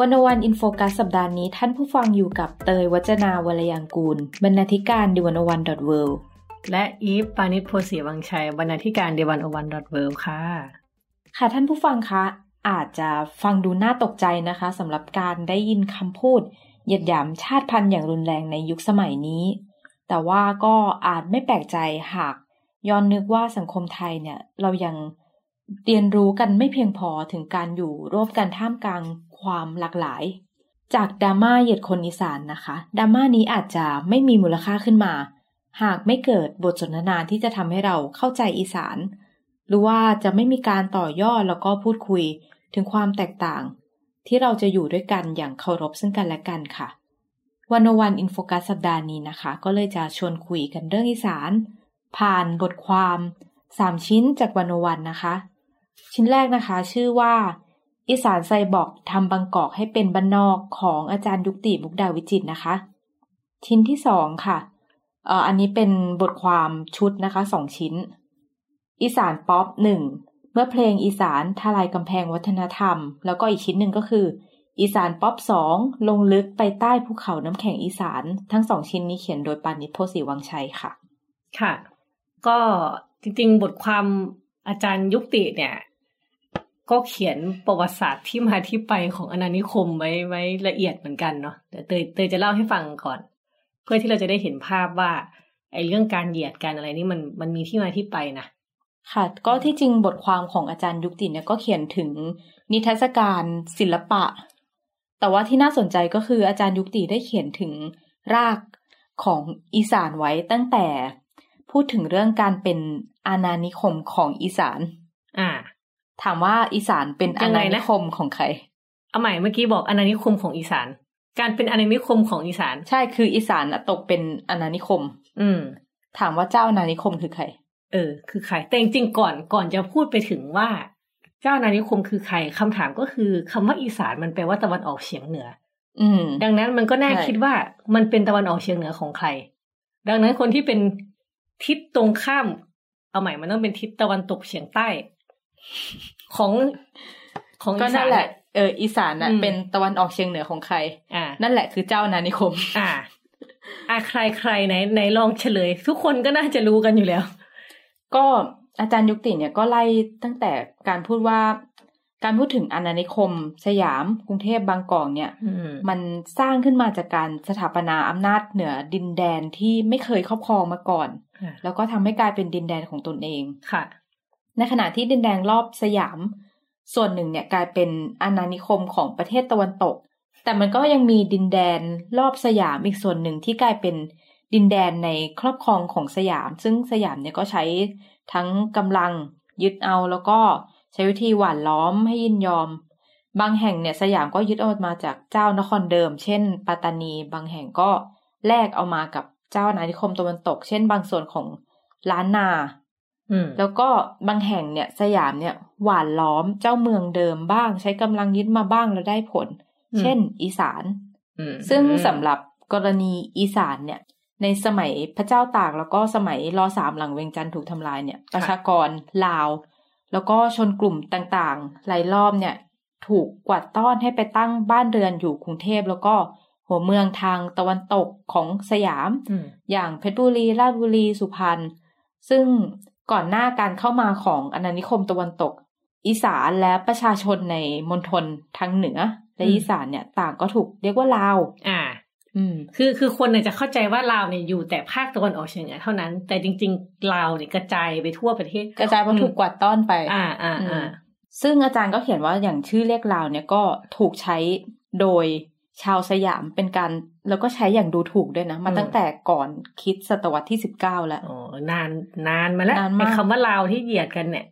One-O-One In Focus สัปดาห์นี้ท่านผู้ฟังอยู่กับเตยวจนาวรรลยางกูร บรรณาธิการ The One-O-One dot world และอีฟปาณิสโพธิ์ศรีวังชัย บรรณาธิการ The One-O-One dot world ค่ะ ค่ะท่านผู้ฟังคะ อาจจะฟังดูน่าตกใจนะคะสำหรับการได้ยินคำพูดเหยียดหยามชาติพันธุ์อย่างรุนแรงในยุคสมัยนี้ แต่ว่าก็อาจไม่แปลกใจหากย้อนนึกว่าสังคมไทยเนี่ย เรายังเรียนรู้กันไม่เพียงพอถึงการอยู่ร่วมกันท่ามกลาง ความหลากหลาย จากดราม่าเหยียดคนอีสานนะคะดราม่านี้อาจจะไม่มีมูลค่าขึ้นมา หากไม่เกิดบทสนทนาที่จะทำให้เราเข้าใจอีสาน หรือว่าจะไม่มีการต่อยอดแล้วก็พูดคุยถึงความแตกต่าง ที่เราจะอยู่ด้วยกันอย่างเคารพซึ่งกันและกันค่ะวันวันอินโฟกัสสัปดาห์นี้นะคะ ก็เลยจะชวนคุยกันเรื่องอีสาน ผ่านบทความสามชิ้นจากวันวันนะคะ ชิ้นแรกนะคะ ชื่อว่า อีสานไซบอกทำบางกอกให้เป็นบ้านนอกของอาจารย์ยุติบุกดาวิจิตนะคะ ชิ้นที่สองค่ะเอ่ออันนี้เป็นบทความชุดนะคะสองชิ้น อีสานป๊อปหนึ่งเมื่อเพลงอีสานทลายกำแพงวัฒนธรรม แล้วก็อีกชิ้นหนึ่งก็คือ อีสานป๊อปสองลงลึกไปใต้ภูเขาน้ำแข็งอีสาน ทั้งสองชิ้นนี้เขียนโดยปานิชโพสีวังชัยค่ะ ค่ะ ก็จริงๆ บทความอาจารย์ยุติเนี่ย ก็เขียนประวัติศาสตร์ที่มาที่ไปของอนานิคมไว้ไว้ละเอียดเหมือนกันเนาะเดี๋ยวเตยเตยจะเล่าให้ฟังก่อน เพื่อที่เราจะได้เห็นภาพว่าไอ้เรื่องการเหยียดการอะไรนี่มันมันมีที่มาที่ไปนะค่ะ ก็ที่จริงบทความของอาจารย์ยุติเนี่ยก็เขียนถึงนิทรรศการศิลปะ แต่ว่าที่น่าสนใจก็คืออาจารย์ยุติได้เขียนถึงรากของอีสานไว้ตั้งแต่ พูดถึงเรื่องการเป็นอาณานิคมของอีสาน อ่า ถามว่าอีสานเป็นอาณานิคมของใครเอาใหม่เมื่อกี้บอกอาณานิคมของอีสาน การเป็นอาณานิคมของอีสาน ใช่คืออีสานตกเป็นอาณานิคม อืม ถามว่าเจ้าอาณานิคมคือใคร เออ คือใคร แต่จริงๆก่อนก่อนจะพูดไปถึงว่า เจ้าอาณานิคมคือใครคำถามก็คือคำว่าอีสานมันแปลว่าตะวันออกเฉียงเหนือ อืม ดังนั้นมันก็น่าคิดว่ามันเป็นตะวันออกเฉียงเหนือของใคร ดังนั้นคนที่เป็นทิศตรงข้าม เอาใหม่มันต้องเป็นทิศตะวันตกเฉียงใต้ ของของก็นั่นแหละเอออีสานน่ะเป็นตะวันออกเฉียงเหนือของใคร อ่า นั่นแหละคือเจ้านานิคม อ่า อ่าใครใครไหนไหนลองเฉลย ทุกคนก็น่าจะรู้กันอยู่แล้ว ก็อาจารย์ยุติเนี่ยก็ไล่ตั้งแต่การพูดว่าการพูดถึงอาณานิคม สยาม กรุงเทพบางกอกเนี่ยมันสร้างขึ้นมาจากการสถาปนาอำนาจเหนือดินแดนที่ไม่เคยครอบครองมาก่อน แล้วก็ทำให้กลายเป็นดินแดนของตนเองค่ะ ในขณะที่ดินแดนรอบสยาม ส่วนหนึ่งเนี่ยกลายเป็นอาณานิคมของประเทศตะวันตก แต่มันก็ยังมีดินแดนรอบสยามอีกส่วนหนึ่งที่กลายเป็นดินแดนในครอบครองของสยาม ซึ่งสยามเนี่ยก็ใช้ทั้งกำลังยึดเอาแล้วก็ใช้วิธีหว่านล้อมให้ยินยอม บางแห่งเนี่ยสยามก็ยึดเอามาจากเจ้านครเดิม เช่น ปัตตานี บางแห่งก็แลกเอามากับเจ้าอาณานิคมตะวันตก เช่น บางส่วนของล้านนา แล้วก็บางแห่งเนี่ยสยามเนี่ยหวานล้อมเจ้าเมืองเดิมบ้าง ใช้กำลังยึดมาบ้างแล้วได้ผล เช่น อีสานซึ่งสำหรับกรณีอีสานเนี่ย ในสมัยพระเจ้าตากแล้วก็สมัยรอสามหลังเวียงจันทร์ถูกทำลายเนี่ย ประชากรลาว แล้วก็ชนกลุ่มต่างๆหลายรอบเนี่ย ถูกกวาดต้อนให้ไปตั้งบ้านเรือนอยู่กรุงเทพแล้วก็หัวเมืองทางตะวันตกของสยาม อย่างเพชรบุรีราชบุรีสุพรรณซึ่ง ก่อนหน้าการเข้ามาของอาณานิคมตะวันตก อีสานและประชาชนในมณฑลทางเหนือ และอีสานเนี่ย ต่างก็ถูกเรียกว่าลาว อ่า อืม คือคือคนเนี่ยจะเข้าใจว่าลาวเนี่ยอยู่แต่ภาคตะวันออกเฉียงเหนือเท่านั้น แต่จริง ๆ ลาวเนี่ยกระจายไปทั่วประเทศ กระจายเพราะถูกกวาดต้อนไป อ่าอ่าอ่าซึ่งอาจารย์ก็เขียนว่าอย่างชื่อเรียกลาวเนี่ยก็ถูกใช้โดย ชาวสยามเป็นการ แล้วก็ใช้อย่างดูถูกด้วยนะ มาตั้งแต่ก่อนคิดศตวรรษที่สิบเก้าแล้วอ๋อนานนานมาแล้วนานมากคำว่าลาวที่เหยียดกันเนี่ย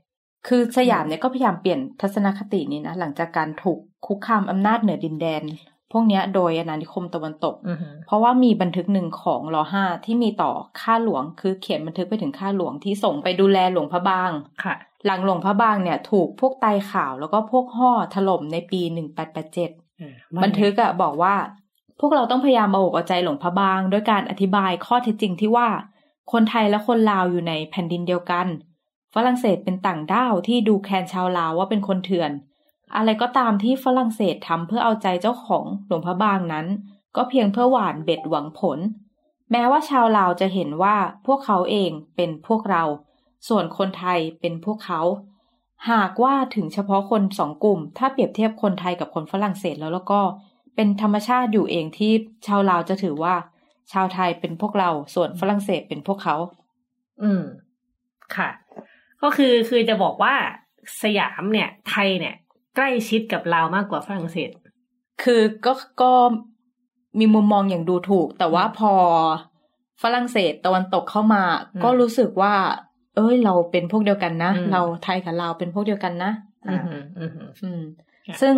คือสยามเนี่ยก็พยายามเปลี่ยนทัศนคตินี้นะ หลังจากการถูกคุกคามอำนาจเหนือดินแดน พวกเนี้ยโดยอาณานิคมตะวันตกอือฮึเพราะว่ามีบันทึกหนึ่งของรอห้าที่มีต่อข้าหลวง คือเขียนบันทึกไปถึงข้าหลวงที่ส่งไปดูแลหลวงพระบางค่ะ หลังหลวงพระบางเนี่ย ถูกพวกไตข่าวแล้วก็พวกห่อถล่มในปี1887เออว่าไง บันทึกอะบอกว่า พวกเราต้องพยายามมาอกเอาใจหลวงพระบางด้วยการอธิบายข้อเท็จจริงที่ว่า คนไทยและคนลาวอยู่ในแผ่นดินเดียวกัน ฝรั่งเศสเป็นต่างด้าวที่ดูแคลนชาวลาวว่าเป็นคนเถื่อน อะไรก็ตามที่ฝรั่งเศสทำเพื่อเอาใจเจ้าของหลวงพระบางนั้น ก็เพียงเพื่อหวานเบ็ดหวังผล แม้ว่าชาวลาวจะเห็นว่าพวกเขาเองเป็นพวกเรา ส่วนคนไทยเป็นพวกเขา หากว่าถึงเฉพาะคนสองกลุ่ม ถ้าเปรียบเทียบคนไทยกับคนฝรั่งเศสแล้วแล้วก็ เป็นธรรมชาติอยู่เองที่ชาวลาวจะถือว่า ชาวไทยเป็นพวกเราส่วนฝรั่งเศสเป็นพวกเขา อืม ค่ะ ก็คือคือจะบอกว่าสยามเนี่ย ไทยเนี่ย ใกล้ชิดกับลาวมากกว่าฝรั่งเศส คือก็ก็มีมุมมองอย่างดูถูก แต่ว่าพอฝรั่งเศสตะวันตกเข้ามาอืมก็รู้สึกว่า เอ้ยเราเป็นพวกเดียวกันนะอืมเราไทยกับลาวเป็นพวกเดียวกันนะอือ่าอฮึอือฮึอืมค่ะซึ่ง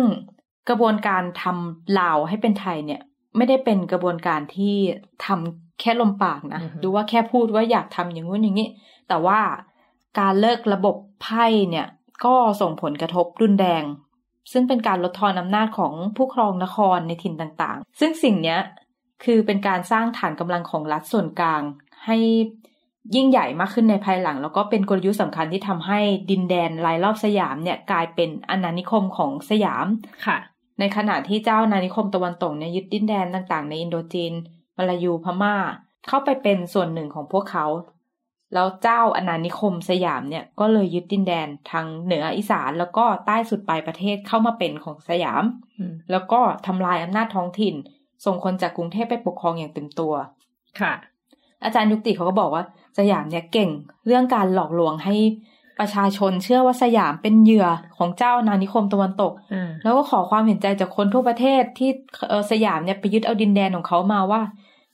กระบวนการทำลาวให้เป็นไทยเนี่ย ไม่ได้เป็นกระบวนการที่ทำแค่ลมปากนะหรือว่าแค่พูดว่าอยากทำอย่างงู้นอย่างนี้ แต่ว่าการเลิกระบบไพ่เนี่ย ก็ส่งผลกระทบรุนแรง ซึ่งเป็นการลดทอนอำนาจของผู้ครองนครในถิ่นต่างๆ ซึ่งสิ่งเนี้ยคือเป็นการสร้างฐานกำลังของรัฐส่วนกลาง ให้ ยิ่งใหญ่มากขึ้นในภายหลัง แล้วก็เป็นกลยุทธ์สำคัญที่ทำให้ดินแดนรายรอบสยามเนี่ยกลายเป็นอาณานิคมของสยามค่ะ ในขณะที่เจ้าอาณานิคมตะวันตกเนี่ยยึดดินแดนต่างๆ ในอินโดจีนมาลายูพม่า เข้าไปเป็นส่วนหนึ่งของพวกเขา แล้วเจ้าอาณานิคมสยามเนี่ยก็เลยยึดดินแดนทางเหนืออีสานแล้วก็ใต้สุดปลายประเทศเข้ามาเป็นของสยามอืมแล้วก็ทำลายอำนาจท้องถิ่น ส่งคนจากกรุงเทพไปปกครองอย่างเต็มตัวค่ะ อาจารย์ยุติเขาก็บอกว่า สยามเนี่ยเก่งเรื่องการหลอกลวงให้ประชาชนเชื่อว่าสยามเป็นเหยื่อของเจ้าอาณานิคมตะวันตกอืมแล้วก็ขอความเห็นใจจากคนทั่วประเทศที่เอ่อสยามเนี่ยไปยึดเอาดินแดนของเขามาว่า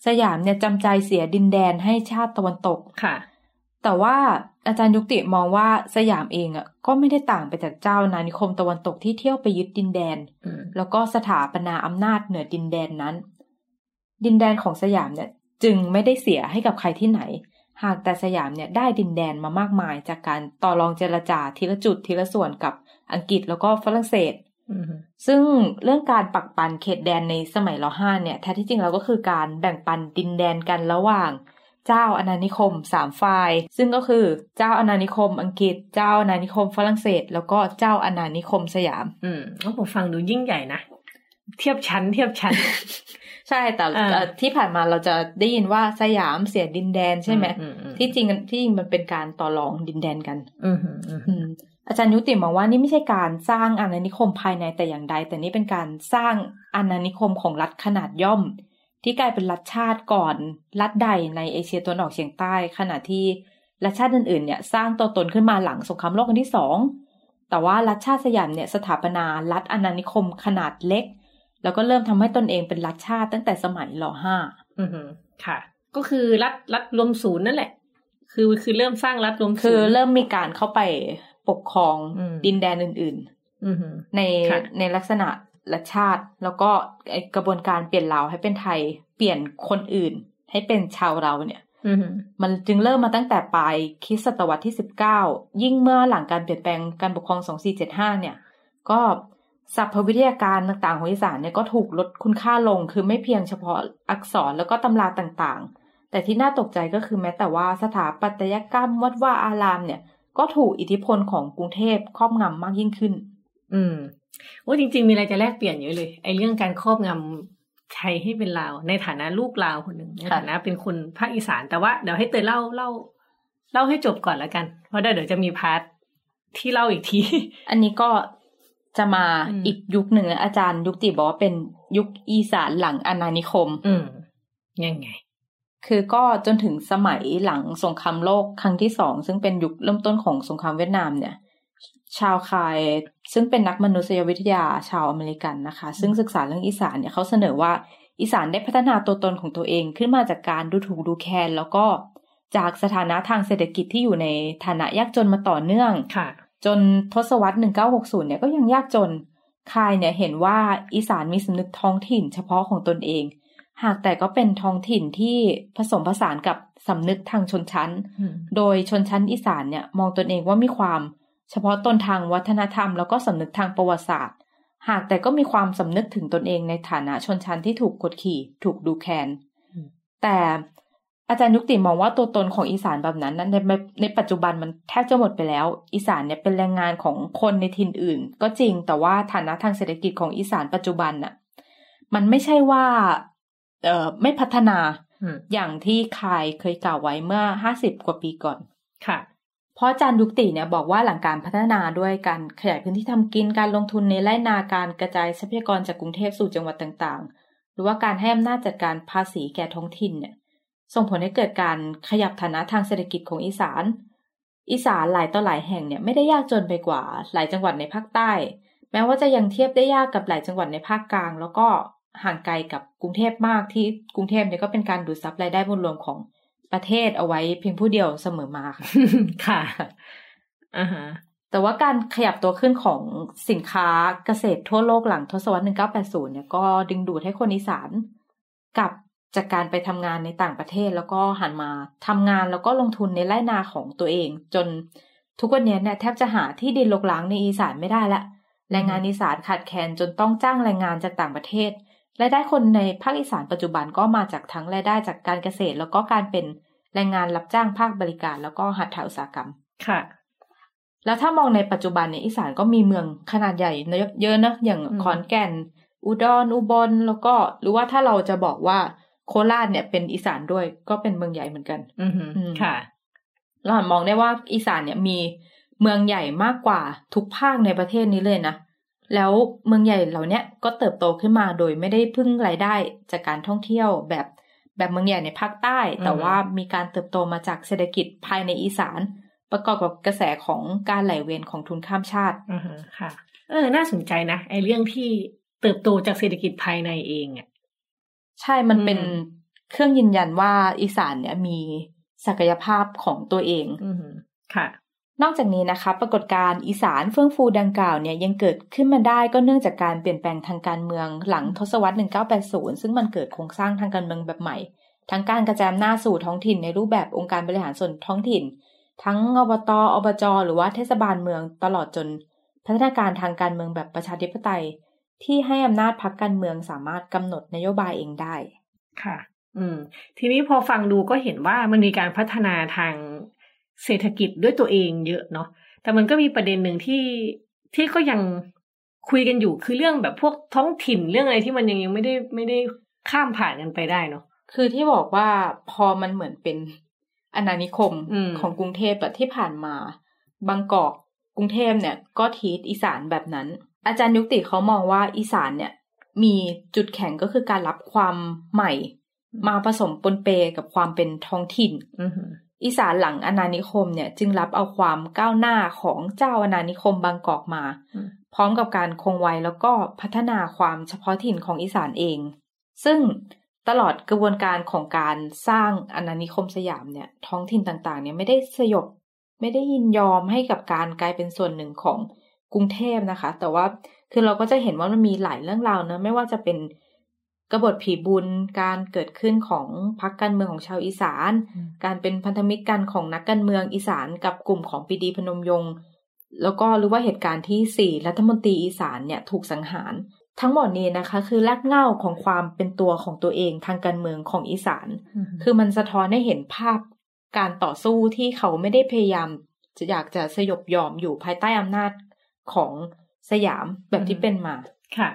สยามเนี่ยจำใจเสียดินแดนให้ชาติตะวันตกค่ะ แต่ว่าอาจารย์ยุติมองว่าสยามเองอะก็ไม่ได้ต่างไปจากเจ้าอาณานิคมตะวันตกที่เที่ยวไปยึดดินแดนอืมแล้วก็สถาปนาอำนาจเหนือดินแดนนั้น ดินแดนของสยามเนี่ย จึงไม่ได้เสียให้กับใครที่ไหน หากแต่สยามเนี่ยได้ดินแดนมามากมายจากการต่อรองเจรจาทีละจุดทีละส่วนกับอังกฤษแล้วก็ฝรั่งเศสอืมซึ่งเรื่องการปักปันเขตแดนในสมัยรห้าเนี่ยแท้ที่จริงแล้วก็คือการแบ่งปันดินแดนกันระหว่าง เจ้าอาณานิคมสามฝ่าย ซึ่งก็คือเจ้าอาณานิคมอังกฤษ เจ้าอาณานิคมฝรั่งเศส แล้วก็เจ้าอาณานิคมสยาม อืมก็ผมฟังดูยิ่งใหญ่นะ เทียบชั้นเทียบชั้น ใช่แต่อ่าเอ่อที่ผ่านมาเราจะได้ยินว่าสยามเสียดินแดนใช่ไหมอือืที่จริงที่จริงมันเป็นการต่อรองดินแดนกันอืมอืมอืมอืมอาจารย์ยุติมองว่านี่ไม่ใช่การสร้างอาณานิคมภายในแต่อย่างใด แต่นี่เป็นการสร้างอาณานิคมของรัฐขนาดย่อม ที่กลายเป็นรัฐชาติก่อนรัฐใดในเอเชียตะวันออกเฉียงใต้ขณะที่รัฐชาติอื่นๆเนี่ยสร้างตัวตนขึ้นมาหลังสงครามโลกครั้งที่สองแต่ว่ารัฐชาติสยามเนี่ยสถาปนารัฐอาณานิคมขนาดเล็ก แล้วก็เริ่มทำให้ตนเองเป็นรัฐชาติตั้งแต่สมัยรห้าอืมค่ะ ก็คือรัฐรัฐรวมศูนย์นั่นแหละ คือคือเริ่มสร้างรัฐรวมศูนย์คือเริ่มมีการเข้าไปปกครองอืมดินแดนอื่นๆอืมในค่ะในลักษณะรัฐชาติ แล้วก็ไอ้กระบวนการเปลี่ยนเราวให้เป็นไทยเปลี่ยนคนอื่น ให้เป็นชาวเราเนี่ยอืมมันจึงเริ่มมาตั้งแต่ปลายคริสตศตวรรษที่สิบเก้ายิ่งเมื่อหลังการเปลี่ยนแปลงการปกครองสองสี่เจ็ดห้าเนี่ย ก็ ศัพท์วิทยาการต่างๆของอีสานเนี่ยก็ถูกลดคุณค่าลง คือไม่เพียงเฉพาะอักษรแล้วก็ตำราต่างๆ แต่ที่น่าตกใจก็คือแม้แต่ว่าสถาปัตยกรรมวัดว่าอารามเนี่ย ก็ถูกอิทธิพลของกรุงเทพครอบงำมากยิ่งขึ้น อืมโอ้จริง ๆ มีอะไรจะแลกเปลี่ยนเยอะเลยไอ้เรื่องการครอบงำไทยให้เป็นลาว ในฐานะลูกลาวคนหนึ่งในค่ะฐานะเป็นคนภาคอีสานแต่ว่าเดี๋ยวให้เตยเล่าเล่าเล่าให้จบก่อนแล้วกัน เพราะเดี๋ยวจะมี part ที่เล่าอีกที อันนี้ก็ จะมาอืมอีกยุคหนึ่งนะอาจารย์ยุกติบอกว่าเป็นยุคอีสานหลังอาณานิคม อืมยังไง คือก็จนถึงสมัยหลังสงครามโลกครั้งที่สองซึ่งเป็นยุคเริ่มต้นของสงครามเวียดนามเนี่ย ชาร์ลส์คายส์ซึ่งเป็นนักมนุษยวิทยาชาวอเมริกันนะคะ ซึ่งศึกษาเรื่องอีสานเนี่ยเขาเสนอว่าอีสานได้พัฒนาตัวตนของตัวเองขึ้นมาจากการดูถูกดูแคลนแล้วก็จากสถานะทางเศรษฐกิจที่อยู่ในฐานะยากจนมาต่อเนื่องค่ะ จนทศวรรษ 1960 เนี่ยก็ยังยากจน คายเนี่ยเห็นว่าอีสานมีสำนึกท้องถิ่นเฉพาะของตนเอง หากแต่ก็เป็นท้องถิ่นที่ผสมผสานกับสำนึกทางชนชั้น โดยชนชั้นอีสานเนี่ยมองตนเองว่ามีความ เฉพาะตนทางวัฒนธรรม แล้วก็สำนึกทางประวัติศาสตร์ หากแต่ก็มีความสำนึกถึงตนเองในฐานะชนชั้นที่ถูกกดขี่ ถูกดูแคลนแต่ อาจารย์ยุติมองว่าตัวตนของอีสานแบบนั้นนั้นในในปัจจุบันมันแทบจะหมดไปแล้ว อีสานเนี่ยเป็นแรงงานของคนในถิ่นอื่น ก็จริงแต่ว่าฐานะทางเศรษฐกิจของอีสานปัจจุบันน่ะ มันไม่ใช่ว่า เอ่อไม่พัฒนาอย่างที่คายเคยกล่าวไว้เมื่อห้าสิบกว่าปีก่อนค่ะ เพราะอาจารย์ยุติเนี่ยบอกว่าหลังการพัฒนาด้วยการขยายพื้นที่ทำกินการลงทุนในไร่นาการกระจายทรัพยากรจากกรุงเทพสู่จังหวัดต่างๆ หรือว่าการให้อำนาจจัดการภาษีแก่ท้องถิ่นเนี่ย ส่งผลให้เกิดการขยับฐานะทางเศรษฐกิจของอีสาน อีสานหลายต่อหลายแห่งเนี่ยไม่ได้ยากจนไปกว่าหลายจังหวัดในภาคใต้ แม้ว่าจะยังเทียบได้ยากกับหลายจังหวัดในภาคกลาง แล้วก็ห่างไกลกับกรุงเทพมากที่กรุงเทพเนี่ยก็เป็นการดูดซับรายได้มวลรวมของประเทศเอาไว้เพียงผู้เดียวเสมอมาค่ะค่ะอ่าฮะแต่ว่าการขยับตัวขึ้นของสินค้าเกษตรทั่วโลกหลังทศวรรษ 1980 เนี่ยก็ดึงดูดให้คนอีสานกลับ จากการไปทำงานในต่างประเทศแล้วก็หันมาทำงานแล้วก็ลงทุนในไร่นาของตัวเอง จนทุกวันนี้เนี่ยแทบจะหาที่ดินลกล้างในอีสานไม่ได้ละแรงงานอีสานขาดแคลนจนต้องจ้างแรงงานจากต่างประเทศรายได้คนในภาคอีสานปัจจุบันก็มาจากทั้งรายได้จากการเกษตร แล้วก็การเป็นแรงงานรับจ้างภาคบริการ แล้วก็หัตถอุตสาหกรรมค่ะ แล้วถ้ามองในปัจจุบันเนี่ยอีสานก็มีเมืองขนาดใหญ่เยอะนะอย่างอืมขอนแก่น อุดรอุบลแล้วก็ หรือว่าถ้าเราจะบอกว่า โคราชเนี่ยเป็นอีสานด้วยก็เป็นเมืองใหญ่เหมือนกัน อือฮึอืมค่ะเราหันมองได้ว่าอีสานเนี่ยมีเมืองใหญ่มากกว่าทุกภาคในประเทศนี้เลยนะแล้วเมืองใหญ่เหล่าเนี้ยก็เติบโตขึ้นมาโดยไม่ได้พึ่งรายได้จากการท่องเที่ยวแบบแบบเมืองใหญ่ในภาคใต้ แต่อืมว่ามีการเติบโตมาจากเศรษฐกิจภายในอีสาน ประกอบกับกระแสของการไหลเวียนของทุนข้ามชาติอือฮึค่ะ เออ น่าสนใจนะไอ้เรื่องที่เติบโตจากเศรษฐกิจภายในเองอะ ใช่มันเป็นอืมเครื่องยืนยันว่าอีสานเนี่ยมีศักยภาพของตัวเองอือฮึค่ะ นอกจากนี้นะคะ ปรากฏการณ์อีสานเฟื่องฟูดังกล่าวเนี่ยยังเกิดขึ้นมาได้ก็เนื่องจากการเปลี่ยนแปลงทางการเมืองหลังทศวรรษ 1980 ซึ่งมันเกิดโครงสร้างทางการเมืองแบบใหม่ ทั้งการกระจายอำนาจสู่ท้องถิ่นในรูปแบบองค์การบริหารส่วนท้องถิ่น ทั้งอบต อบจ หรือว่าเทศบาลเมืองตลอดจน พัฒนาการทางการเมืองแบบประชาธิปไตย ที่ให้อำนาจพรรคการเมืองสามารถกำหนดนโยบายเองได้ ค่ะ อืม ทีนี้พอฟังดูก็เห็นว่ามันมีการพัฒนาทางเศรษฐกิจด้วยตัวเองเยอะเนาะ แต่มันก็มีประเด็นหนึ่งที่ที่ก็ยังคุยกันอยู่คือเรื่องแบบพวกท้องถิ่นเรื่องอะไรที่มันยังยังไม่ได้ไม่ได้ข้ามผ่านกันไปได้เนาะ คือที่บอกว่าพอมันเหมือนเป็นอาณานิคมอืมของกรุงเทพแบบที่ผ่านมา บางกอกกรุงเทพเนี่ย ก็ทีตอีสานแบบนั้น อาจารย์ยุติเขามองว่าอีสานเนี่ย มีจุดแข็งก็คือการรับความใหม่ มาผสมปนเปกับความเป็นท้องถิ่นอือฮึอีสานหลังอาณานิคมเนี่ย จึงรับเอาความก้าวหน้าของเจ้าอาณานิคมบางกอกมา พร้อมกับการคงไว้แล้วก็พัฒนาความเฉพาะถิ่นของอีสานเอง ซึ่งตลอดกระบวนการของการสร้างอาณานิคมสยามเนี่ย ท้องถิ่นต่างๆ เนี่ยไม่ได้สยบ ไม่ได้ยินยอมให้กับการกลายเป็นส่วนหนึ่งของ กรุงเทพนะคะ แต่ว่าคือเราก็จะเห็นว่ามันมีหลายเรื่องราวเนอะไม่ว่าจะเป็นกบฏผีบุญการเกิดขึ้นของพรรคการเมืองของชาวอีสาน การเป็นพันธมิตรกันของนักการเมืองอีสานกับกลุ่มของปรีดีพนมยงค์แล้วก็รู้ว่าเหตุการณ์ที่สี่รัฐมนตรีอีสานเนี่ยถูกสังหาร ทั้งหมดนี้นะคะ คือแลกเหง้าของความเป็นตัวของตัวเองทางการเมืองของอีสาน คือมันสะท้อนให้เห็นภาพการต่อสู้ที่เขาไม่ได้พยายามจะอยากจะสยบยอมอยู่ภายใต้อำนาจ ของสยามแบบที่อืมเป็นมาค่ะ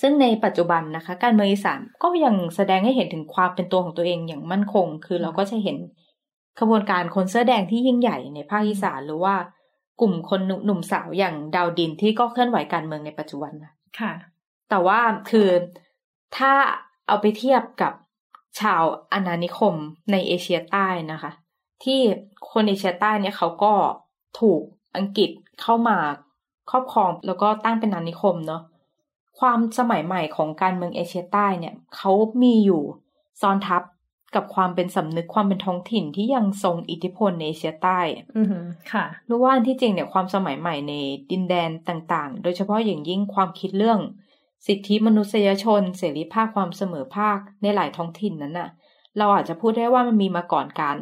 ซึ่งในปัจจุบันนะคะ การเมืองอีสานก็ยังแสดงให้เห็นถึงความเป็นตัวของตัวเองอย่างมั่นคง คือเราก็จะเห็นขบวนการคนเสื้อแดงที่ยิ่งใหญ่ในภาคอีสานหรือว่ากลุ่มคนหนุ่มหนุ่มสาวอย่างดาวดินที่ก็เคลื่อนไหวการเมืองในปัจจุบันนะค่ะ แต่ว่าคือถ้าเอาไปเทียบกับชาวอาณานิคมในเอเชียใต้นะคะ ที่คนเอเชียใต้เนี่ยเขาก็ถูกอังกฤษเข้ามา ครอบครองแล้วก็ตั้งเป็นอาณานิคมเนาะความสมัยใหม่ของการเมืองเอเชียใต้เนี่ยเขามีอยู่ซ้อนทับกับความเป็นสำนึกความเป็นท้องถิ่นที่ยังทรงอิทธิพลในเอเชียใต้อือหือค่ะรู้ว่าอันที่จริงเนี่ยความสมัยใหม่ในดินแดนต่างๆ โดยเฉพาะอย่างยิ่งความคิดเรื่อง สิทธิมนุษยชน เสรีภาพความเสมอภาคในหลายท้องถิ่นนั้นน่ะ เราอาจจะพูดได้ว่ามันมีมาก่อนการ